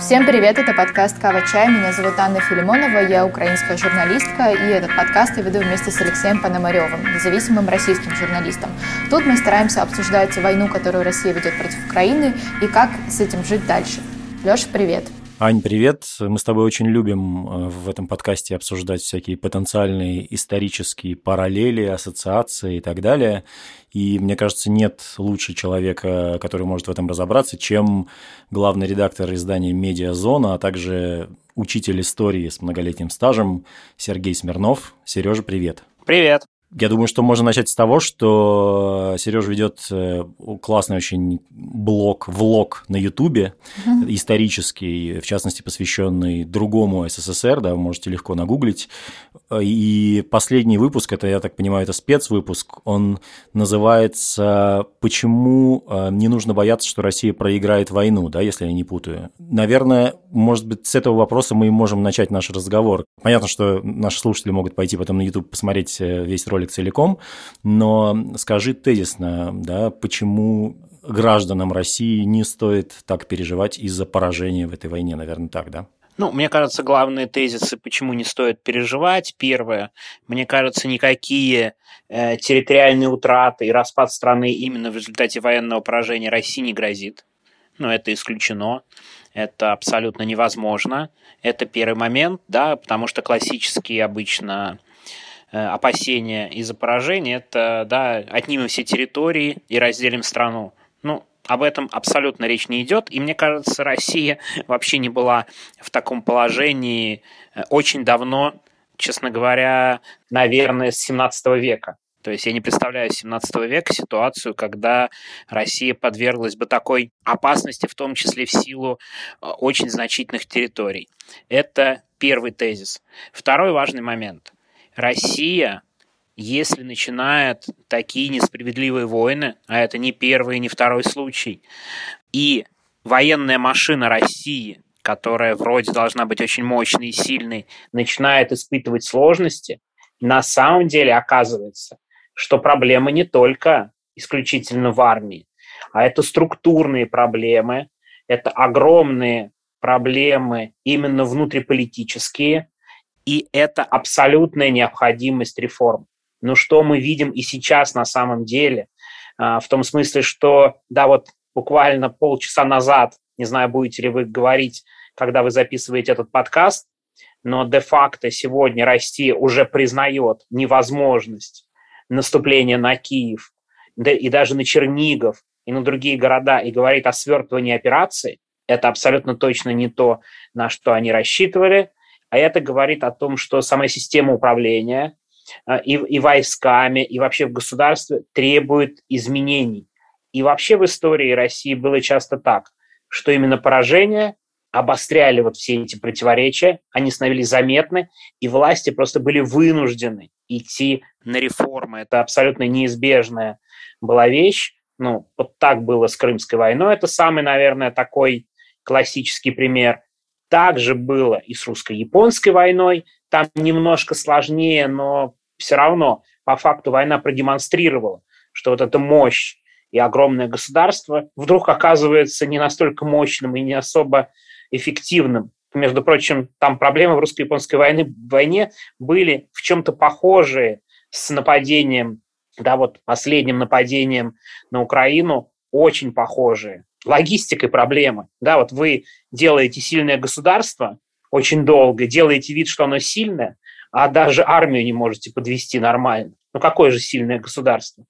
Всем привет, это подкаст «Кава Чай». Меня зовут Анна Филимонова, я украинская журналистка, и этот подкаст я веду вместе с Алексеем Пономаревым, независимым российским журналистом. Тут мы стараемся обсуждать войну, которую Россия ведет против Украины, и как с этим жить дальше. Леша, привет. Ань, привет. Мы с тобой очень любим э, в этом подкасте обсуждать всякие потенциальные исторические параллели, ассоциации и так далее. И мне кажется, нет лучше человека, который может в этом разобраться, чем главный редактор издания «Медиазона», а также учитель истории с многолетним стажем Сергей Смирнов. Сережа, привет. Привет. Я думаю, что можно начать с того, что Сереж ведет э, классный очень блог, влог на Ютубе, угу. исторический, в частности, посвященный другому СССР, да, вы можете легко нагуглить. И последний выпуск, это, я так понимаю, это спецвыпуск, он называется «Почему э, не нужно бояться, что Россия проиграет войну», да, если я не путаю. Наверное, может быть, с этого вопроса мы и можем начать наш разговор. Понятно, что наши слушатели могут пойти потом на YouTube посмотреть э, весь ролик целиком, но скажи тезисно, да, почему гражданам России не стоит так переживать из-за поражения в этой войне, наверное, так, да? Ну, мне кажется, главные тезисы, почему не стоит переживать. Первое, мне кажется, никакие э, территориальные утраты и распад страны именно в результате военного поражения России не грозит. Ну, это исключено. Это абсолютно невозможно. Это первый момент, да, потому что классические обычно опасения из-за поражения – это, да, отнимем все территории и разделим страну. Ну, об этом абсолютно речь не идет. И мне кажется, Россия вообще не была в таком положении э, очень давно, честно говоря, наверное, с 17 века. То есть я не представляю 17 века ситуацию, когда Россия подверглась бы такой опасности, в том числе в силу э, очень значительных территорий. Это первый тезис. Второй важный момент. Россия если начинают такие несправедливые войны, а это не первый и не второй случай, и военная машина России, которая вроде должна быть очень мощной и сильной, начинает испытывать сложности, на самом деле оказывается, что проблема не только исключительно в армии, а это структурные проблемы, это огромные проблемы именно внутриполитические, и это абсолютная необходимость реформ. Но что мы видим и сейчас на самом деле, а, в том смысле, что, да, вот буквально полчаса назад, не знаю, будете ли вы говорить, когда вы записываете этот подкаст, но де-факто сегодня Россия уже признает невозможность наступления на Киев да, и даже на Чернигов и на другие города и говорит о свертывании операции, это абсолютно точно не то, на что они рассчитывали, а это говорит о том, что сама система управления, а, и, и войсками, и вообще в государстве требует изменений. И вообще в истории России было часто так, что именно поражения обостряли вот все эти противоречия, они становились заметны, и власти просто были вынуждены идти на реформы. Это абсолютно неизбежная была вещь. Ну, вот так было с Крымской войной. Это самый, наверное, такой классический пример. Также было и с русско-японской войной. Там немножко сложнее, но все равно по факту война продемонстрировала, что вот эта мощь и огромное государство вдруг оказывается не настолько мощным и не особо эффективным. Между прочим, там проблемы в русско-японской войне, войне были в чем-то похожие с нападением, да, вот последним нападением на Украину, очень похожие. Логистикой проблемы. Да, вот вы делаете сильное государство очень долго, делаете вид, что оно сильное, а даже армию не можете подвести нормально. Ну какое же сильное государство?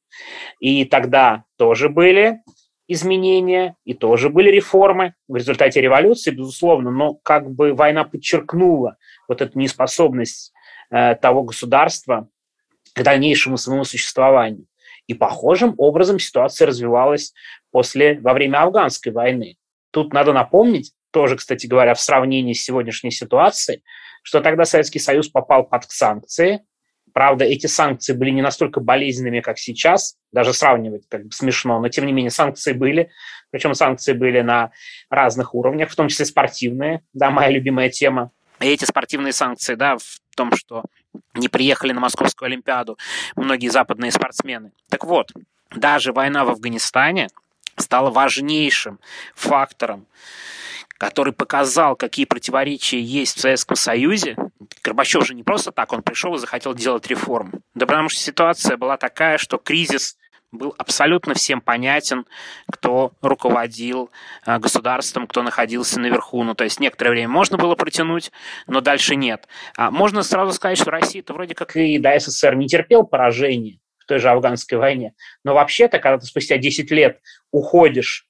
И тогда тоже были изменения, и тоже были реформы в результате революции, безусловно, но как бы война подчеркнула вот эту неспособность э, того государства к дальнейшему своему существованию. И похожим образом ситуация развивалась после, во время афганской войны. Тут надо напомнить, тоже, кстати говоря, в сравнении с сегодняшней ситуацией, что тогда Советский Союз попал под санкции. Правда, эти санкции были не настолько болезненными, как сейчас, даже сравнивать как бы смешно, но тем не менее санкции были, причем санкции были на разных уровнях, в том числе спортивные, да, моя любимая тема. И эти спортивные санкции, да, в том, что не приехали на Московскую Олимпиаду многие западные спортсмены. Так вот, даже война в Афганистане стала важнейшим фактором который показал, какие противоречия есть в Советском Союзе. Горбачев же не просто так, он пришел и захотел делать реформы. Да потому что ситуация была такая, что кризис был абсолютно всем понятен, кто руководил а, государством, кто находился наверху. Ну, то есть некоторое время можно было протянуть, но дальше нет. А можно сразу сказать, что Россия-то вроде как и до СССР не терпел поражения в той же афганской войне. Но вообще-то, когда ты спустя 10 лет уходишь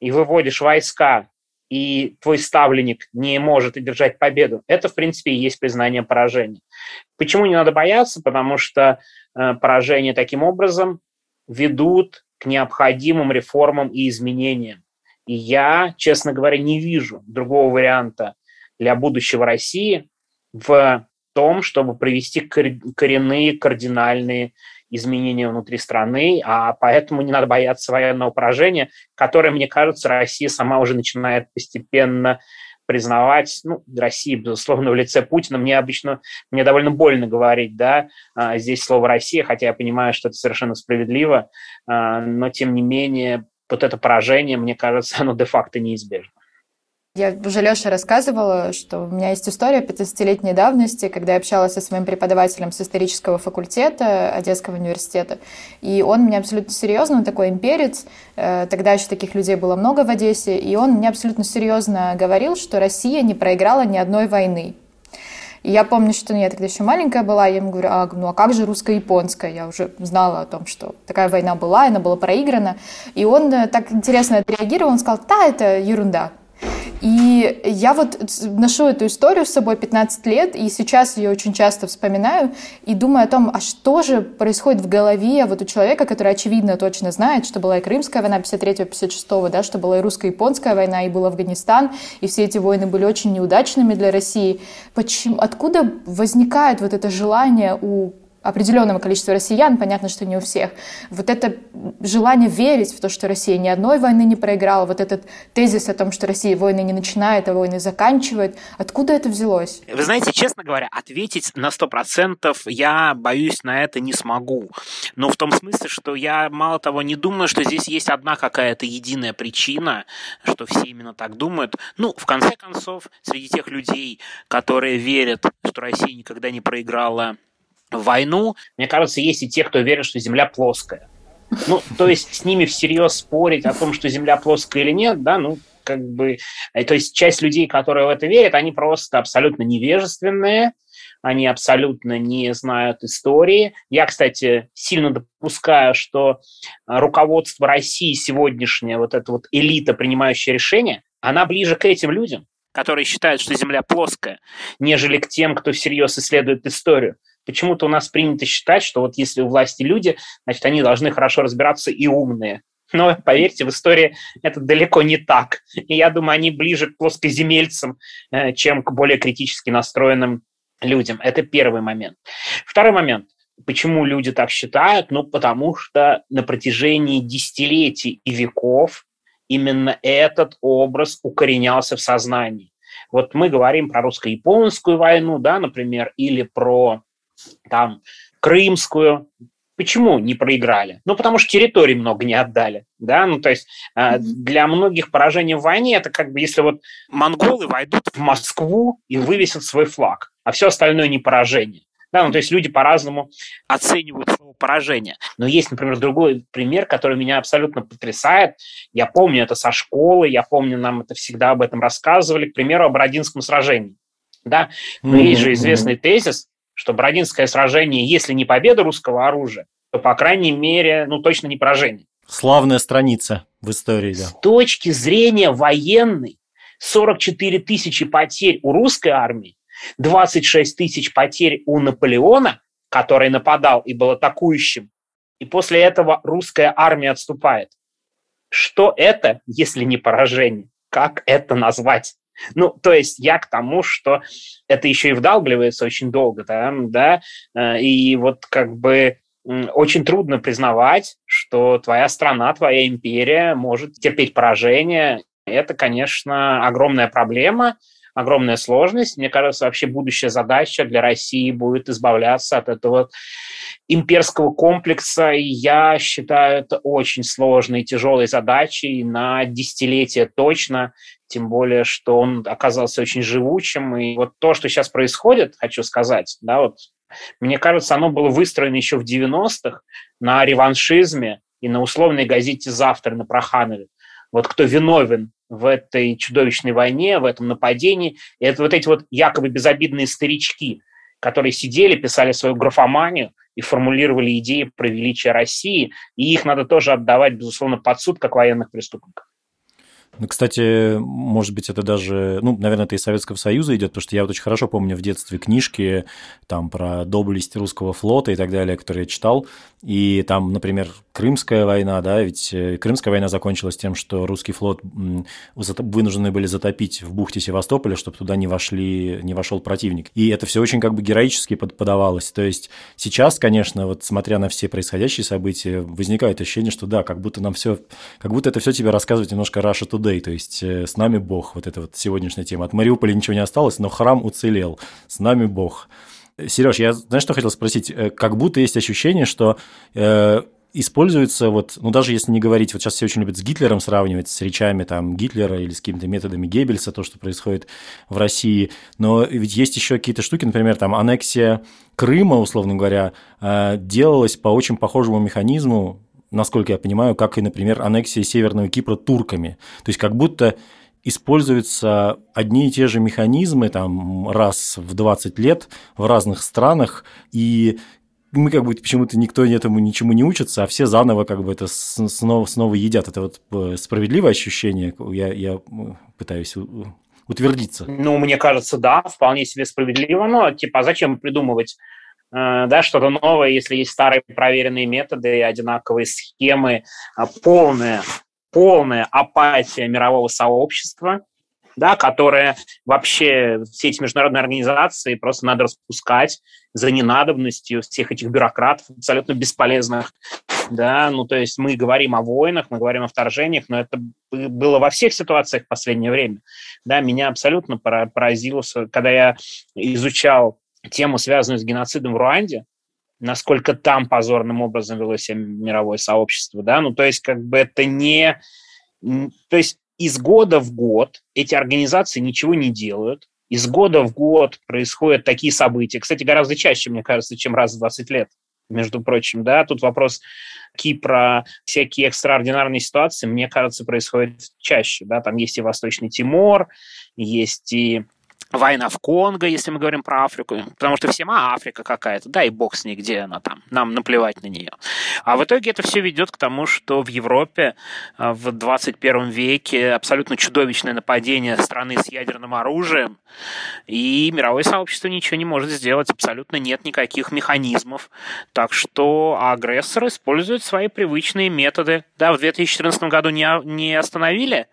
и выводишь войска, и твой ставленник не может одержать победу, это, в принципе, и есть признание поражения. Почему не надо бояться? Потому что э, поражение таким образом ведут к необходимым реформам и изменениям. И я, честно говоря, не вижу другого варианта для будущего России в том, чтобы провести коренные, кардинальные изменения внутри страны, а поэтому не надо бояться военного поражения, которое, мне кажется, Россия сама уже начинает постепенно признавать, ну, России, безусловно, в лице Путина. Мне обычно, мне довольно больно говорить, да, а, здесь слово «Россия», хотя я понимаю, что это совершенно справедливо, а, но, тем не менее, вот это поражение, мне кажется, оно де-факто неизбежно. Я уже Леше рассказывала, что у меня есть история 15-летней давности, когда я общалась со своим преподавателем с исторического факультета Одесского университета. И он мне абсолютно серьезно, он такой имперец, э, тогда еще таких людей было много в Одессе, и он мне абсолютно серьезно говорил, что Россия не проиграла ни одной войны. И я помню, что я тогда еще маленькая была, я ему говорю, а, ну а как же русско-японская? Я уже знала о том, что такая война была, она была проиграна. И он э, так интересно отреагировал, он сказал, да, это ерунда, и я вот ношу эту историю с собой 15 лет, и сейчас ее очень часто вспоминаю и думаю о том, а что же происходит в голове вот у человека, который очевидно точно знает, что была и Крымская война 53-56, да, что была и русско-японская война, и был Афганистан, и все эти войны были очень неудачными для России. Почему, откуда возникает вот это желание у определенного количества россиян, понятно, что не у всех, вот это желание верить в то, что Россия ни одной войны не проиграла, вот этот тезис о том, что Россия войны не начинает, а войны заканчивает, откуда это взялось? Вы знаете, честно говоря, ответить на сто процентов я боюсь на это не смогу. Но в том смысле, что я, мало того, не думаю, что здесь есть одна какая-то единая причина, что все именно так думают. Ну, в конце концов, среди тех людей, которые верят, что Россия никогда не проиграла войну, мне кажется, есть и те, кто верит, что Земля плоская. Ну, то есть с ними всерьез спорить о том, что Земля плоская или нет, да, ну, как бы, э, то есть часть людей, которые в это верят, они просто абсолютно невежественные, они абсолютно не знают истории. Я, кстати, сильно допускаю, что руководство России сегодняшнее, вот эта вот элита, принимающая решения, она ближе к этим людям, которые считают, что Земля плоская, нежели к тем, кто всерьез исследует историю. Почему-то у нас принято считать, что вот если у власти люди, значит, они должны хорошо разбираться и умные. Но, поверьте, в истории это далеко не так. И я думаю, они ближе к плоскоземельцам, э, чем к более критически настроенным людям. Это первый момент. Второй момент. Почему люди так считают? Ну, потому что на протяжении десятилетий и веков именно этот образ укоренялся в сознании. Вот мы говорим про русско-японскую войну, да, например, или про там Крымскую. Почему не проиграли? Ну, потому что территорий много не отдали, да, ну, то есть mm-hmm. для многих поражение в войне это как бы если вот монголы войдут в Москву и вывесят свой флаг, а все остальное не поражение. Да, ну, то есть люди по-разному оценивают слово поражение. Но есть, например, другой пример, который меня абсолютно потрясает. Я помню это со школы, я помню, нам это всегда об этом рассказывали, к примеру, о Бородинском сражении. Да? Но mm-hmm. есть же известный тезис, что Бородинское сражение, если не победа русского оружия, то, по крайней мере, ну, точно не поражение. Славная страница в истории, да. С точки зрения военной, 44 тысячи потерь у русской армии, 26 тысяч потерь у Наполеона, который нападал и был атакующим, и после этого русская армия отступает. Что это, если не поражение? Как это назвать? Ну, то есть я к тому, что это еще и вдалбливается очень долго, да, да, э, и вот как бы очень трудно признавать, что твоя страна, твоя империя может терпеть поражение. Это, конечно, огромная проблема, огромная сложность. Мне кажется, вообще будущая задача для России будет избавляться от этого имперского комплекса. И я считаю это очень сложной тяжелой задачей на десятилетия точно тем более, что он оказался очень живучим. И вот то, что сейчас происходит, хочу сказать, да, вот мне кажется, оно было выстроено еще в 90-х на реваншизме и на условной газете «Завтра» на Проханове. Вот кто виновен в этой чудовищной войне, в этом нападении, это вот эти вот якобы безобидные старички, которые сидели, писали свою графоманию и формулировали идеи про величие России, и их надо тоже отдавать, безусловно, под суд как военных преступников. Ну, кстати, может быть, это даже, ну, наверное, это из Советского Союза идет, потому что я вот очень хорошо помню в детстве книжки там про доблесть русского флота и так далее, которые я читал. И там, например, Крымская война, да, ведь э, Крымская война закончилась тем, что русский флот вынуждены были затопить в бухте Севастополя, чтобы туда не вошли, не вошел противник. И это все очень как бы героически подавалось. То есть сейчас, конечно, вот смотря на все происходящие события, возникает ощущение, что да, как будто нам все, как будто это все тебе рассказывает немножко Russia Today, то есть э, с нами Бог, вот эта вот сегодняшняя тема. От Мариуполя ничего не осталось, но храм уцелел, с нами Бог. Сереж, я знаешь, что хотел спросить? Э, как будто есть ощущение, что э, используется, вот, ну даже если не говорить, вот сейчас все очень любят с Гитлером сравнивать, с речами там Гитлера или с какими-то методами Геббельса, то, что происходит в России, но ведь есть еще какие-то штуки, например, там аннексия Крыма, условно говоря, э, делалась по очень похожему механизму, насколько я понимаю, как и, например, аннексия Северного Кипра турками. То есть как будто используются одни и те же механизмы там раз в 20 лет в разных странах, и мы как бы почему-то никто этому ничему не учится, а все заново как бы это снова, снова едят. Это вот э, справедливое ощущение, я, я пытаюсь утвердиться. Ну, мне кажется, да, вполне себе справедливо, но типа, а зачем придумывать э, да, что-то новое, если есть старые проверенные методы и одинаковые схемы, а полная полная апатия мирового сообщества, да, которая вообще все эти международные организации просто надо распускать за ненадобностью всех этих бюрократов абсолютно бесполезных. Да, ну то есть мы говорим о войнах, мы говорим о вторжениях, но это было во всех ситуациях в последнее время. Да, меня абсолютно поразило, когда я изучал тему, связанную с геноцидом в Руанде, насколько там позорным образом вело себя мировое сообщество, да, ну, то есть, как бы это не... То есть из года в год эти организации ничего не делают, из года в год происходят такие события, кстати, гораздо чаще, мне кажется, чем раз в 20 лет, между прочим, да, тут вопрос Кипра, всякие экстраординарные ситуации, мне кажется, происходят чаще, да, там есть и Восточный Тимор, есть и война в Конго, если мы говорим про Африку, потому что всем а, Африка какая-то, да, и бог с ней, где она там, нам наплевать на нее. А в итоге это все ведет к тому, что в Европе а, в 21 веке абсолютно чудовищное нападение страны с ядерным оружием, и мировое сообщество ничего не может сделать, абсолютно нет никаких механизмов. Так что агрессор использует свои привычные методы. Да, в 2014 году не, не остановили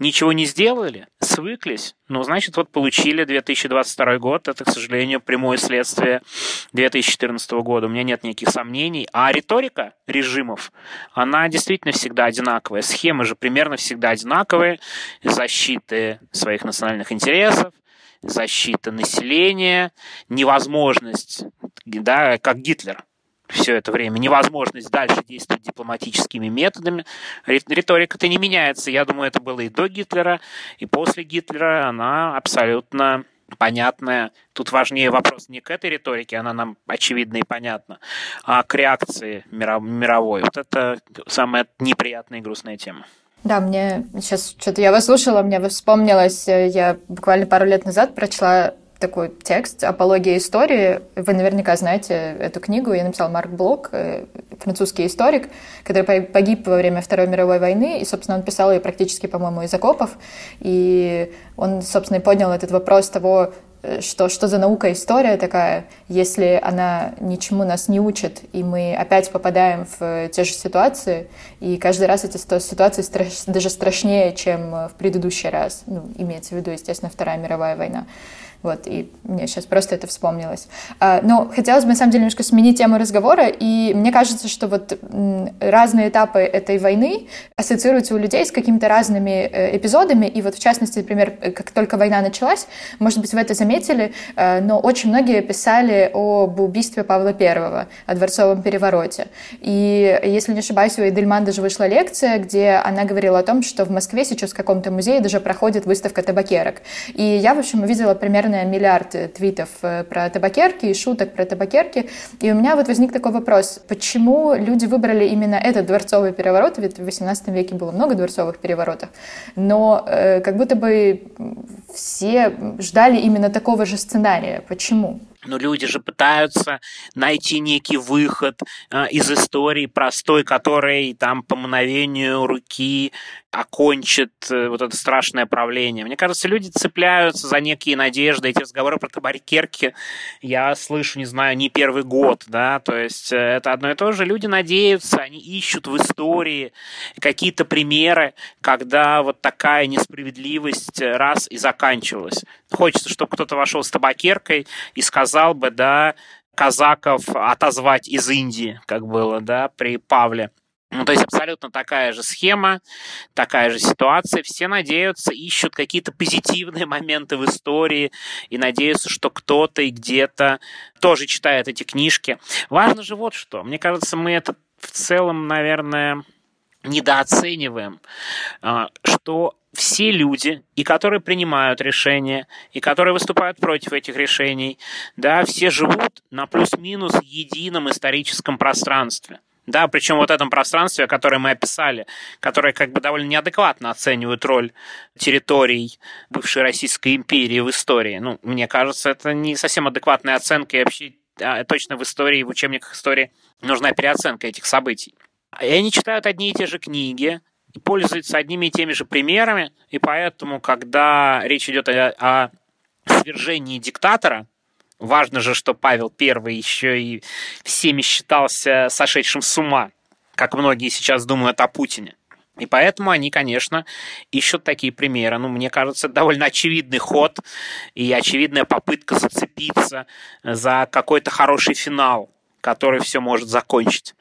ничего не сделали, свыклись, ну, значит, вот получили 2022 год, это, к сожалению, прямое следствие 2014 года, у меня нет никаких сомнений. А риторика режимов, она действительно всегда одинаковая, схемы же примерно всегда одинаковые, защиты своих национальных интересов, защита населения, невозможность, да, как Гитлер, все это время, невозможность дальше действовать дипломатическими методами. Риторика-то не меняется. Я думаю, это было и до Гитлера, и после Гитлера. Она абсолютно понятная. Тут важнее вопрос не к этой риторике, она нам очевидна и понятна, а к реакции мировой. Вот это самая неприятная и грустная тема. Да, мне сейчас что-то я вас слушала, мне вспомнилось, э, я буквально пару лет назад прочла такой текст «Апология истории». Вы наверняка знаете эту книгу. Я написал Марк Блок, э, французский историк, который погиб во время Второй мировой войны. И, собственно, он писал ее практически, по-моему, из окопов. И он, собственно, и поднял этот вопрос того, э, что, что за наука история такая, если она ничему нас не учит, и мы опять попадаем в те же ситуации, и каждый раз эти ситуации страш, даже страшнее, чем в предыдущий раз. Ну, имеется в виду, естественно, Вторая мировая война. Вот, и мне сейчас просто это вспомнилось. А, но хотелось бы, на самом деле, немножко сменить тему разговора, и мне кажется, что вот разные этапы этой войны ассоциируются у людей с какими-то разными э, эпизодами, и вот в частности, например, как только война началась, может быть, вы это заметили, э, но очень многие писали об убийстве Павла I, о дворцовом перевороте. И, если не ошибаюсь, у Эдельман даже вышла лекция, где она говорила о том, что в Москве сейчас в каком-то музее даже проходит выставка табакерок. И я, в общем, увидела примерно миллиард твитов э, про табакерки и шуток про табакерки. И у меня вот возник такой вопрос, почему люди выбрали именно этот дворцовый переворот, ведь в 18 веке было много дворцовых переворотов, но э, как будто бы все ждали именно такого же сценария. Почему? Но люди же пытаются найти некий выход э, из истории простой, который там по мгновению руки окончит э, вот это страшное правление. Мне кажется, люди цепляются за некие надежды. Эти разговоры про табакерки я слышу, не знаю, не первый год, да, то есть э, это одно и то же. Люди надеются, они ищут в истории какие-то примеры, когда вот такая несправедливость раз и заканчивалась. Хочется, чтобы кто-то вошел с табакеркой и сказал бы, да, казаков отозвать из Индии, как было, да, при Павле. Ну, то есть абсолютно такая же схема, такая же ситуация. Все надеются, ищут какие-то позитивные моменты в истории и надеются, что кто-то и где-то тоже читает эти книжки. Важно же вот что. Мне кажется, мы это в целом, наверное, недооцениваем, а, что все люди, и которые принимают решения, и которые выступают против этих решений, да, все живут на плюс-минус едином историческом пространстве. Да, причем вот этом пространстве, которое мы описали, которое как бы довольно неадекватно оценивает роль территорий бывшей Российской империи в истории. Ну, мне кажется, это не совсем адекватная оценка, и вообще а, точно в истории, в учебниках истории нужна переоценка этих событий. И они читают одни и те же книги, пользуются одними и теми же примерами, и поэтому, когда речь идет о, о свержении диктатора, важно же, что Павел I еще и всеми считался сошедшим с ума, как многие сейчас думают о Путине. И поэтому они, конечно, ищут такие примеры. Ну, мне кажется, довольно очевидный ход и очевидная попытка зацепиться за какой-то хороший финал который все может закончить.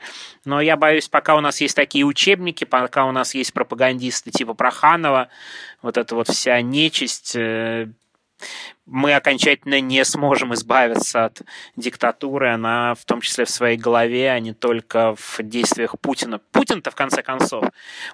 Но я боюсь, пока у нас есть такие учебники, пока у нас есть пропагандисты типа Проханова, вот эта вот вся нечисть, э, мы окончательно не сможем избавиться от диктатуры, она в том числе в своей голове, а не только в действиях Путина. Путин-то, в конце концов,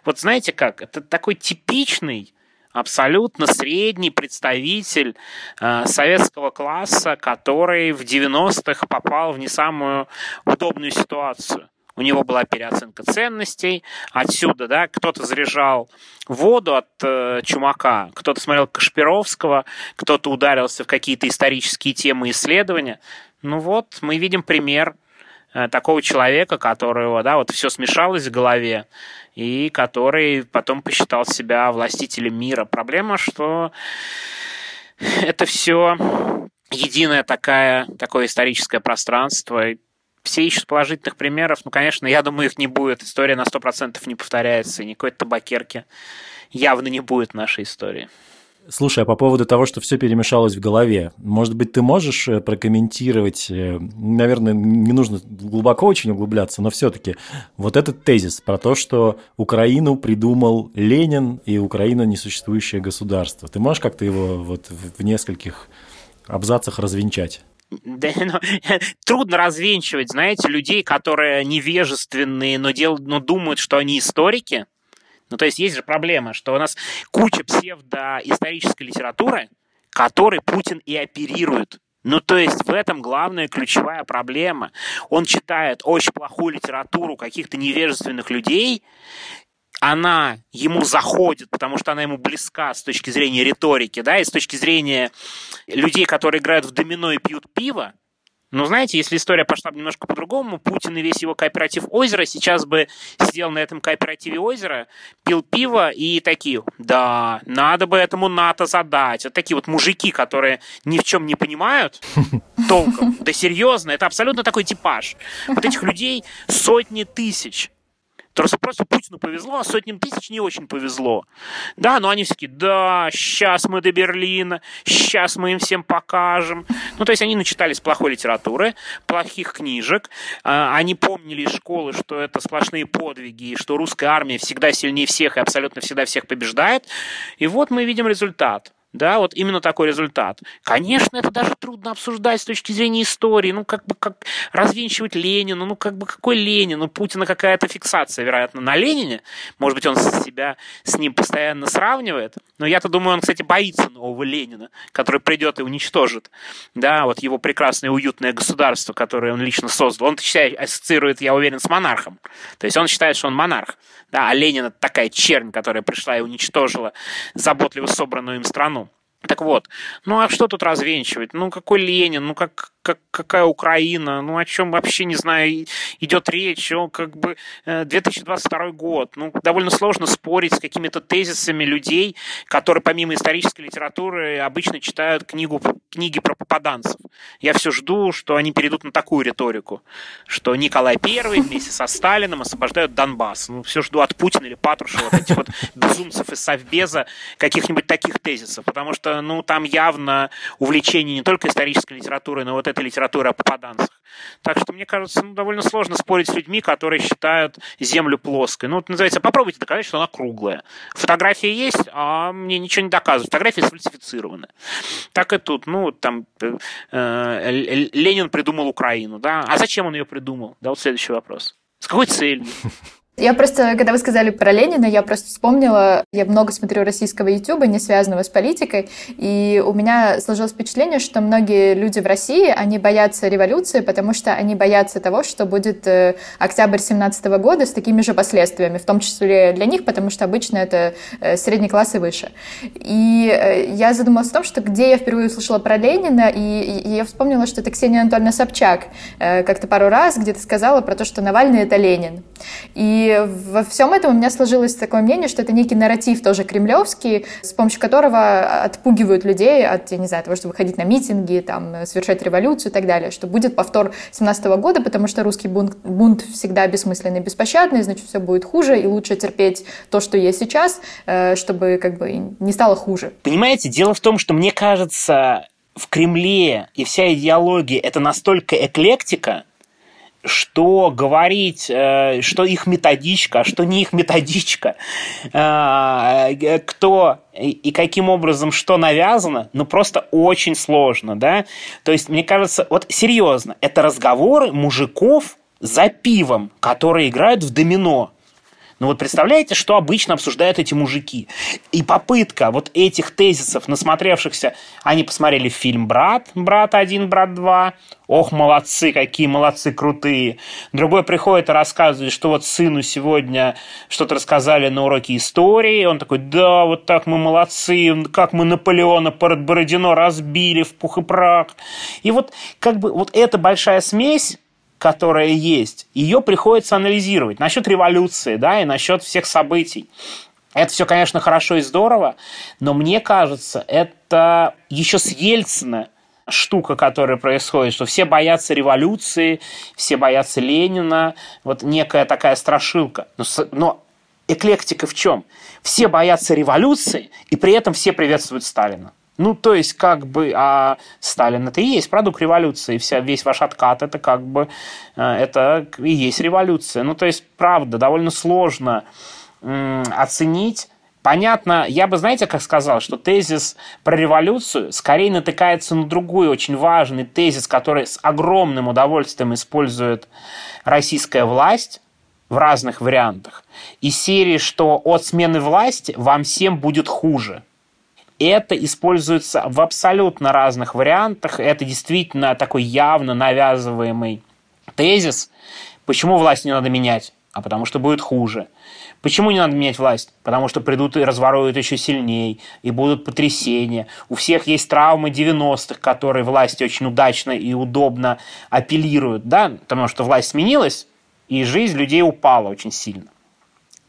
вот знаете как, это такой типичный абсолютно средний представитель э, советского класса, который в 90-х попал в не самую удобную ситуацию. У него была переоценка ценностей. Отсюда, да, кто-то заряжал воду от э, Чумака, кто-то смотрел Кашпировского, кто-то ударился в какие-то исторические темы исследования. Ну вот, мы видим пример такого человека, которого, да, вот все смешалось в голове, и который потом посчитал себя властителем мира. Проблема, что это все единое такая, такое историческое пространство. Все ищут положительных примеров. Ну, конечно, я думаю, их не будет. История на 100% не повторяется. Никакой табакерки явно не будет в нашей истории. Слушай, а по поводу того, что все перемешалось в голове, может быть, ты можешь э, прокомментировать, э, наверное, не нужно глубоко очень углубляться, но все-таки вот этот тезис про то, что Украину придумал Ленин и Украина несуществующее государство. Ты можешь как-то его вот в нескольких абзацах развенчать? Да, ну, трудно развенчивать, знаете, людей, которые невежественные, но, дел, но думают, что они историки. Ну, то есть есть же проблема, что у нас куча псевдоисторической литературы, которой Путин и оперирует. Ну, то есть в этом главная ключевая проблема. Он читает очень плохую литературу каких-то невежественных людей, она ему заходит, потому что она ему близка с точки зрения риторики, да, и с точки зрения людей, которые играют в домино и пьют пиво, но знаете, если история пошла бы немножко по-другому, Путин и весь его кооператив озера сейчас бы сидел на этом кооперативе озера, пил пиво и такие, да, надо бы этому НАТО задать. Вот такие вот мужики, которые ни в чем не понимают толком. Да серьезно, это абсолютно такой типаж. Вот этих людей сотни тысяч. Просто, просто Путину повезло, а сотням тысяч не очень повезло. Да, но они все таки да, сейчас мы до Берлина, сейчас мы им всем покажем. Ну, то есть они начитались плохой литературы, плохих книжек, а, они помнили из школы, что это сплошные подвиги, что русская армия всегда сильнее всех и абсолютно всегда всех побеждает. И вот мы видим результат. Да, вот именно такой результат. Конечно, это даже трудно обсуждать с точки зрения истории, ну, как бы, как развенчивать Ленина, ну, как бы, какой Ленин, ну, Путина какая-то фиксация, вероятно, на Ленине, может быть, он себя с ним постоянно сравнивает, но я-то думаю, он, кстати, боится нового Ленина, который придет и уничтожит, да, вот его прекрасное уютное государство, которое он лично создал. Он, считает, ассоциирует, я уверен, с монархом. То есть он считает, что он монарх. Да, а Ленин это такая чернь, которая пришла и уничтожила заботливо собранную им страну. Так вот, ну а что тут развенчивать? Ну какой Ленин? Ну как, как, какая Украина, ну о чем вообще, не знаю, идет речь, о, как бы 2022 э, год, ну довольно сложно спорить с какими-то тезисами людей, которые помимо исторической литературы обычно читают книгу, книги про попаданцев. Я все жду, что они перейдут на такую риторику, что Николай I вместе со Сталином освобождают Донбасс. Ну все жду от Путина или Патрушева, вот этих вот безумцев из Совбеза, каких-нибудь таких тезисов, потому что, ну, там явно увлечение не только исторической литературой, но вот этой литературы о попаданцах. Так что, мне кажется, ну, довольно сложно спорить с людьми, которые считают Землю плоской. Ну, вот называется, попробуйте доказать, что она круглая. Фотография есть, а мне ничего не доказывают. Фотография сфальсифицирована. Так и тут. Ну, там э, э, Ленин придумал Украину, да? А зачем он ее придумал? Да, вот следующий вопрос. С какой целью? Я просто, когда вы сказали про Ленина, я просто вспомнила, я много смотрю российского ютуба, не связанного с политикой, и у меня сложилось впечатление, что многие люди в России, они боятся революции, потому что они боятся того, что будет э, октябрь 17 года с такими же последствиями, в том числе для них, потому что обычно это э, средний класс и выше. И э, я задумалась о том, что где я впервые услышала про Ленина, и, я вспомнила, что это Ксения Анатольевна Собчак как-то пару раз где-то сказала про то, что Навальный — это Ленин. И во всем этом у меня сложилось такое мнение, что это некий нарратив тоже кремлевский, с помощью которого отпугивают людей от, я не знаю, того, чтобы выходить на митинги, там, совершать революцию и так далее, что будет повтор 17 года, потому что русский бунт, бунт всегда бессмысленный, беспощадный, значит, все будет хуже, и лучше терпеть то, что есть сейчас, э, чтобы как бы не стало хуже. Понимаете, дело в том, что мне кажется, в Кремле и вся идеология – это настолько эклектика, что говорить, э, что их методичка, а что не их методичка, э, кто и каким образом что навязано, ну просто очень сложно, да. То есть, мне кажется, вот серьезно, это разговоры мужиков за пивом, которые играют в домино. Ну вот представляете, что обычно обсуждают эти мужики. И попытка вот этих тезисов, насмотревшихся, они посмотрели фильм «Брат», «Брат 1», «Брат 2», Ох, молодцы, какие молодцы, крутые. Другой приходит и рассказывает, что вот сыну сегодня что-то рассказали на уроке истории. Он такой, да, вот так мы молодцы, как мы Наполеона Бородино разбили в пух и прах. И вот как бы вот эта большая смесь которая есть, ее приходится анализировать. Насчет революции, да, и насчет всех событий. Это все, конечно, хорошо и здорово, но мне кажется, это еще с Ельцина штука, которая происходит, что все боятся революции, все боятся Ленина, вот некая такая страшилка. Но, но эклектика в чем? Все боятся революции, и при этом все приветствуют Сталина. Ну, то есть, как бы, а Сталин это и есть продукт революции, вся, весь ваш откат это как бы, э, это и есть революция. Ну, то есть, правда, довольно сложно оценить, Понятно, я бы, знаете, как сказал, что тезис про революцию скорее натыкается на другой очень важный тезис, который с огромным удовольствием использует российская власть в разных вариантах. Из серии, что от смены власти вам всем будет хуже – это используется в абсолютно разных вариантах. Это действительно такой явно навязываемый тезис. Почему власть не надо менять? А потому что будет хуже. Почему не надо менять власть? Потому что придут и разворуют еще сильнее, и будут потрясения. У всех есть травмы 90-х, которые власти очень удачно и удобно апеллируют, да, потому что власть сменилась, и жизнь людей упала очень сильно.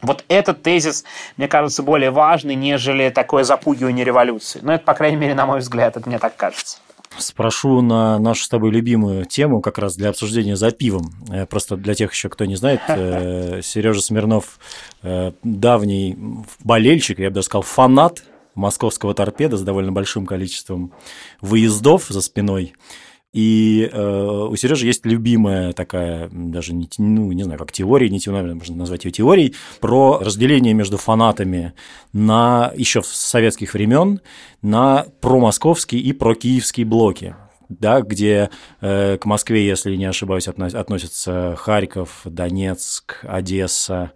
Вот этот тезис, мне кажется, более важный, нежели такое запугивание революции. Но ну, это, по крайней мере, на мой взгляд, это мне так кажется. Спрошу на нашу с тобой любимую тему, как раз для обсуждения за пивом. Э, просто для тех еще, кто не знает, э, Сережа Смирнов э, давний болельщик, я бы даже сказал, фанат московского торпеда с довольно большим количеством выездов за спиной. И э, у Сережи есть любимая такая, даже не, ну, не знаю, как теория, не теория, можно назвать ее теорией, про разделение между фанатами на еще с советских времен на промосковские и прокиевские блоки да, где э, к Москве, если не ошибаюсь, относятся Харьков, Донецк, Одесса.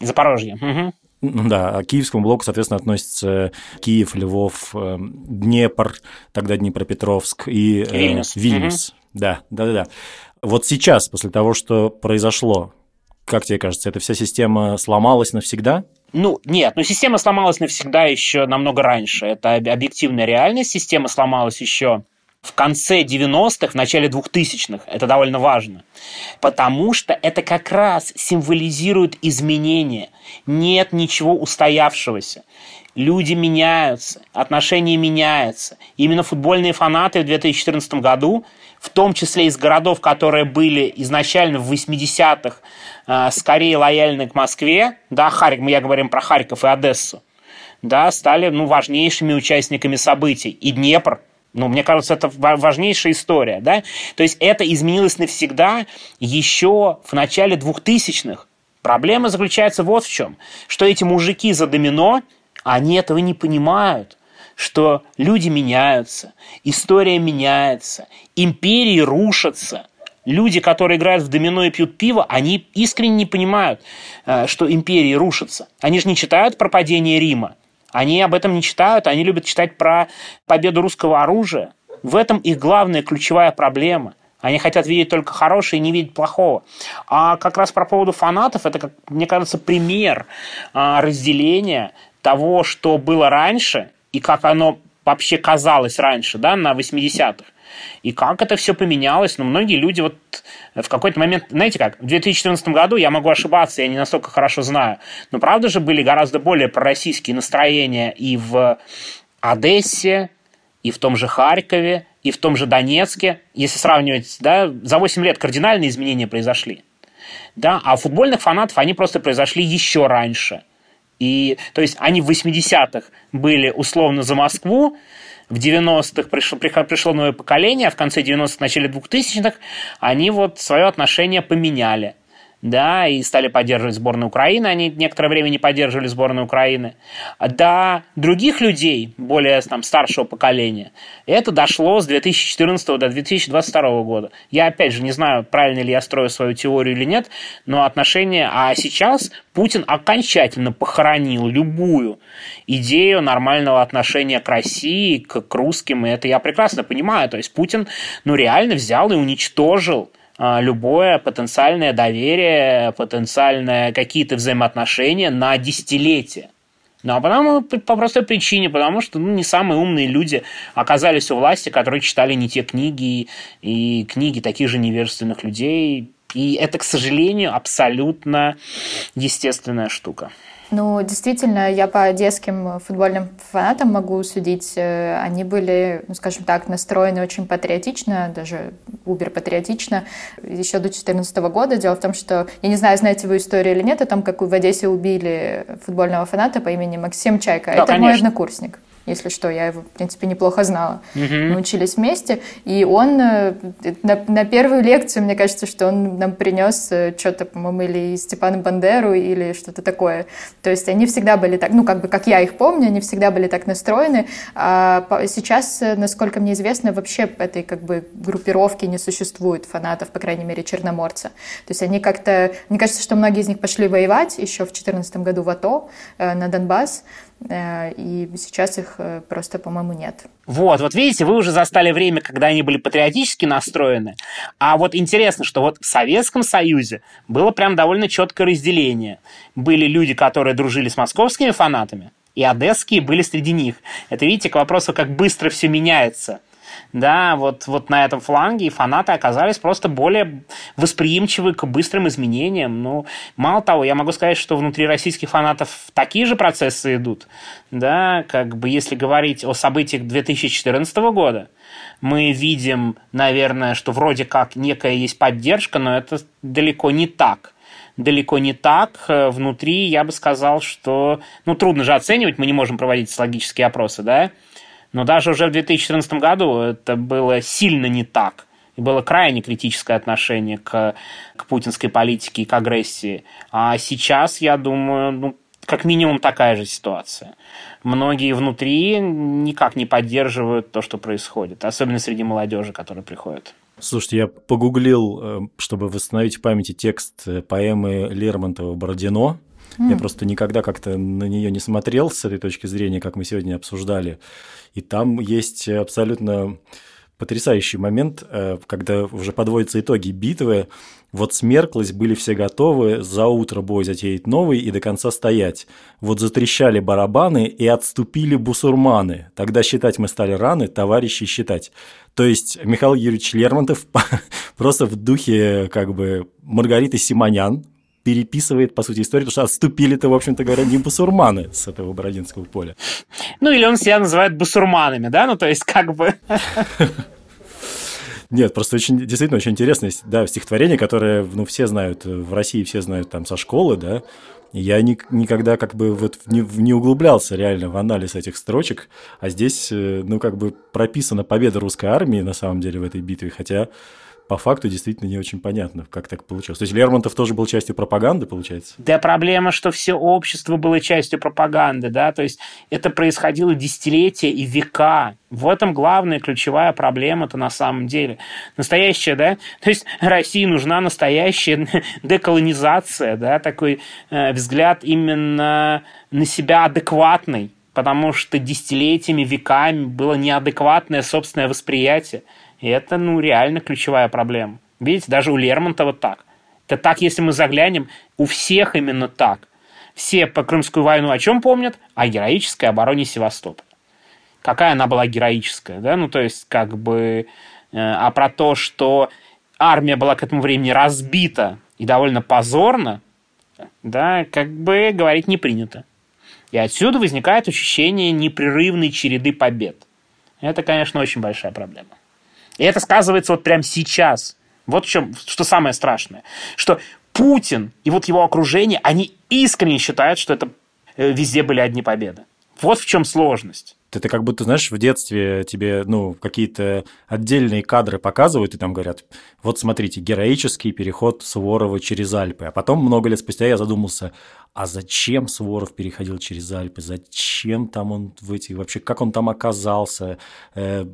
Запорожье. Ну да, а к киевскому блоку, соответственно, относятся Киев, Львов, э, Днепр, тогда Днепропетровск и э, Вильнюс. Вильнюс. Угу. Да, да, да, да. Вот сейчас, после того, что произошло, как тебе кажется, эта вся система сломалась навсегда? Ну, нет, ну система сломалась навсегда еще намного раньше. Это объективная реальность. Система сломалась еще в конце 90-х, в начале 2000-х. Это довольно важно. Потому что это как раз символизирует изменения. Нет ничего устоявшегося. Люди меняются, отношения меняются. Именно футбольные фанаты в 2014 году, в том числе из городов, которые были изначально в 80-х э, скорее лояльны к Москве, да, Харьков, мы я говорим про Харьков и Одессу, да, стали ну, важнейшими участниками событий. И Днепр, ну, мне кажется, это важнейшая история, да? То есть это изменилось навсегда еще в начале 2000-х. Проблема заключается вот в чем, что эти мужики за домино, они этого не понимают, что люди меняются, история меняется, империи рушатся. Люди, которые играют в домино и пьют пиво, они искренне не понимают, э, что империи рушатся. Они же не читают про падение Рима. Они об этом не читают, они любят читать про победу русского оружия. В этом их главная ключевая проблема. Они хотят видеть только хорошее и не видеть плохого. А как раз про поводу фанатов, это, как, мне кажется, пример а, разделения того, что было раньше и как оно вообще казалось раньше, да, на 80-х. И как это все поменялось? Ну, многие люди вот в какой-то момент, знаете как, в 2014 году, я могу ошибаться, я не настолько хорошо знаю, но правда же были гораздо более пророссийские настроения и в Одессе, и в том же Харькове, и в том же Донецке. Если сравнивать, да, за 8 лет кардинальные изменения произошли. Да, а футбольных фанатов они просто произошли еще раньше. И, то есть они в 80-х были условно за Москву, в 90-х пришло, пришло новое поколение, а в конце 90-х, начале 2000-х они вот свое отношение поменяли да, и стали поддерживать сборную Украины, они некоторое время не поддерживали сборную Украины. До других людей, более там, старшего поколения, это дошло с 2014 до 2022 года. Я, опять же, не знаю, правильно ли я строю свою теорию или нет, но отношения... А сейчас Путин окончательно похоронил любую идею нормального отношения к России, к, к русским, и это я прекрасно понимаю. То есть Путин, ну, реально взял и уничтожил любое потенциальное доверие, потенциальные какие-то взаимоотношения на десятилетия. Ну, а потому, по простой причине, потому что ну, не самые умные люди оказались у власти, которые читали не те книги и книги таких же невежественных людей. И это, к сожалению, абсолютно естественная штука. Ну, действительно, я по одесским футбольным фанатам могу судить. Э, они были, ну, скажем так, настроены очень патриотично, даже убер-патриотично, еще до 2014 года. Дело в том, что, я не знаю, знаете вы историю или нет, о том, как в Одессе убили футбольного фаната по имени Максим Чайка. Да, Это конечно. мой однокурсник если что, я его, в принципе, неплохо знала. Угу. Мы учились вместе, и он э, на, на первую лекцию, мне кажется, что он нам принес э, что-то, по-моему, или Степана Бандеру, или что-то такое. То есть они всегда были так, ну, как бы, как я их помню, они всегда были так настроены. А сейчас, э, насколько мне известно, вообще этой, как бы, группировки не существует фанатов, по крайней мере, черноморца. То есть они как-то, мне кажется, что многие из них пошли воевать еще в 2014 году в АТО на Донбасс, и сейчас их э, просто, по-моему, нет. Вот, вот видите, вы уже застали время, когда они были патриотически настроены. А вот интересно, что вот в Советском Союзе было прям довольно четкое разделение. Были люди, которые дружили с московскими фанатами, и одесские были среди них. Это, видите, к вопросу, как быстро все меняется – да, вот, вот на этом фланге и фанаты оказались просто более восприимчивы к быстрым изменениям. Ну, мало того, я могу сказать, что внутри российских фанатов такие же процессы идут, да, как бы если говорить о событиях 2014 года, мы видим, наверное, что вроде как некая есть поддержка, но это далеко не так далеко не так. Внутри я бы сказал, что... Ну, трудно же оценивать, мы не можем проводить социологические опросы, да? Но даже уже в 2014 году это было сильно не так. И было крайне критическое отношение к, к путинской политике и к агрессии. А сейчас, я думаю, ну, как минимум такая же ситуация. Многие внутри никак не поддерживают то, что происходит, особенно среди молодежи, которая приходит. Слушайте, я погуглил, э, чтобы восстановить в памяти текст э, поэмы Лермонтова «Бородино». Mm. Я просто никогда как-то на нее не смотрел с этой точки зрения, как мы сегодня обсуждали. И там есть абсолютно потрясающий момент, э, когда уже подводятся итоги битвы. Вот смерклась, были все готовы, за утро бой затеять новый и до конца стоять. Вот затрещали барабаны и отступили бусурманы. Тогда считать мы стали раны, товарищи считать. То есть Михаил Юрьевич Лермонтов просто в духе как бы Маргариты Симонян переписывает, по сути, историю, потому что отступили-то, в общем-то говоря, не бусурманы с этого Бородинского поля. Ну, или он себя называет бусурманами, да? Ну, то есть, как бы... Нет, просто очень, действительно очень интересное да, стихотворение, которое, ну, все знают, в России все знают там со школы, да, я ни, никогда как бы вот не, не углублялся реально в анализ этих строчек, а здесь, э, ну, как бы прописана победа русской армии на самом деле в этой битве, хотя по факту действительно не очень понятно, как так получилось. То есть Лермонтов тоже был частью пропаганды, получается? Да, проблема, что все общество было частью пропаганды, да, то есть это происходило десятилетия и века. В этом главная ключевая проблема-то на самом деле. Настоящая, да, то есть России нужна настоящая деколонизация, да, такой э, взгляд именно на себя адекватный, потому что десятилетиями, веками было неадекватное собственное восприятие. И это, ну, реально ключевая проблема. Видите, даже у Лермонтова так. Это так, если мы заглянем, у всех именно так. Все по Крымскую войну о чем помнят? О героической обороне Севастополя. Какая она была героическая, да? Ну, то есть, как бы... Э, а про то, что армия была к этому времени разбита и довольно позорно, да, как бы говорить не принято. И отсюда возникает ощущение непрерывной череды побед. Это, конечно, очень большая проблема. И это сказывается вот прямо сейчас. Вот в чем, что самое страшное. Что Путин и вот его окружение, они искренне считают, что это э, везде были одни победы. Вот в чем сложность. Это как будто, знаешь, в детстве тебе, ну, какие-то отдельные кадры показывают, и там говорят, вот смотрите, героический переход Суворова через Альпы. А потом, много лет спустя, я задумался, а зачем Суворов переходил через Альпы? Зачем там он в эти... Вообще, как он там оказался? Э,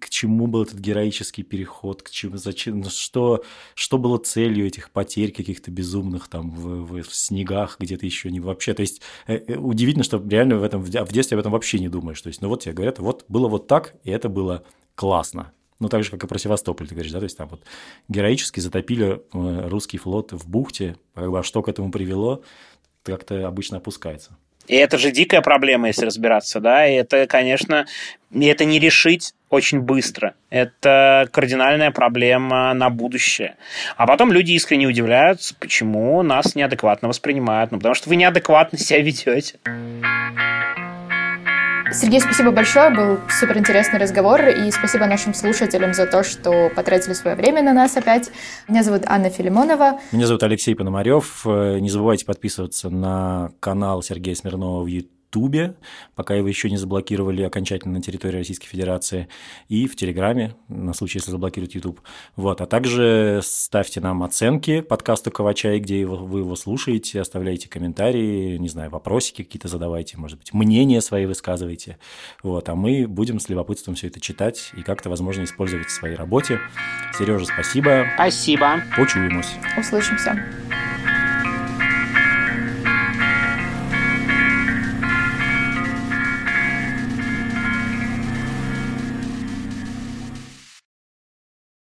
к чему был этот героический переход? К чему, зачем? Ну, что, что было целью этих потерь каких-то безумных там в, в, в снегах, где-то еще не вообще? То есть, э, э, удивительно, что реально в этом в детстве об этом вообще не думаешь. То есть, ну вот тебе говорят, вот было вот так, и это было классно. Ну, так же, как и про Севастополь, ты говоришь, да, то есть там вот героически затопили э, русский флот в бухте, как бы, а что к этому привело, как-то обычно опускается. И это же дикая проблема, если разбираться, да, и это, конечно, это не решить очень быстро. Это кардинальная проблема на будущее. А потом люди искренне удивляются, почему нас неадекватно воспринимают. Ну, потому что вы неадекватно себя ведете. Сергей, спасибо большое, был супер интересный разговор, и спасибо нашим слушателям за то, что потратили свое время на нас опять. Меня зовут Анна Филимонова. Меня зовут Алексей Пономарев. Э, не забывайте подписываться на канал Сергея Смирнова в YouTube Ютубе, пока его еще не заблокировали окончательно на территории Российской Федерации, и в Телеграме, на случай, если заблокируют YouTube. Вот. А также ставьте нам оценки подкасту Ковачай, где его, вы его слушаете, оставляйте комментарии, не знаю, вопросики какие-то задавайте, может быть, мнения свои высказывайте. Вот. А мы будем с любопытством все это читать и как-то, возможно, использовать в своей работе. Сережа, спасибо. Спасибо. Почуемся. Услышимся.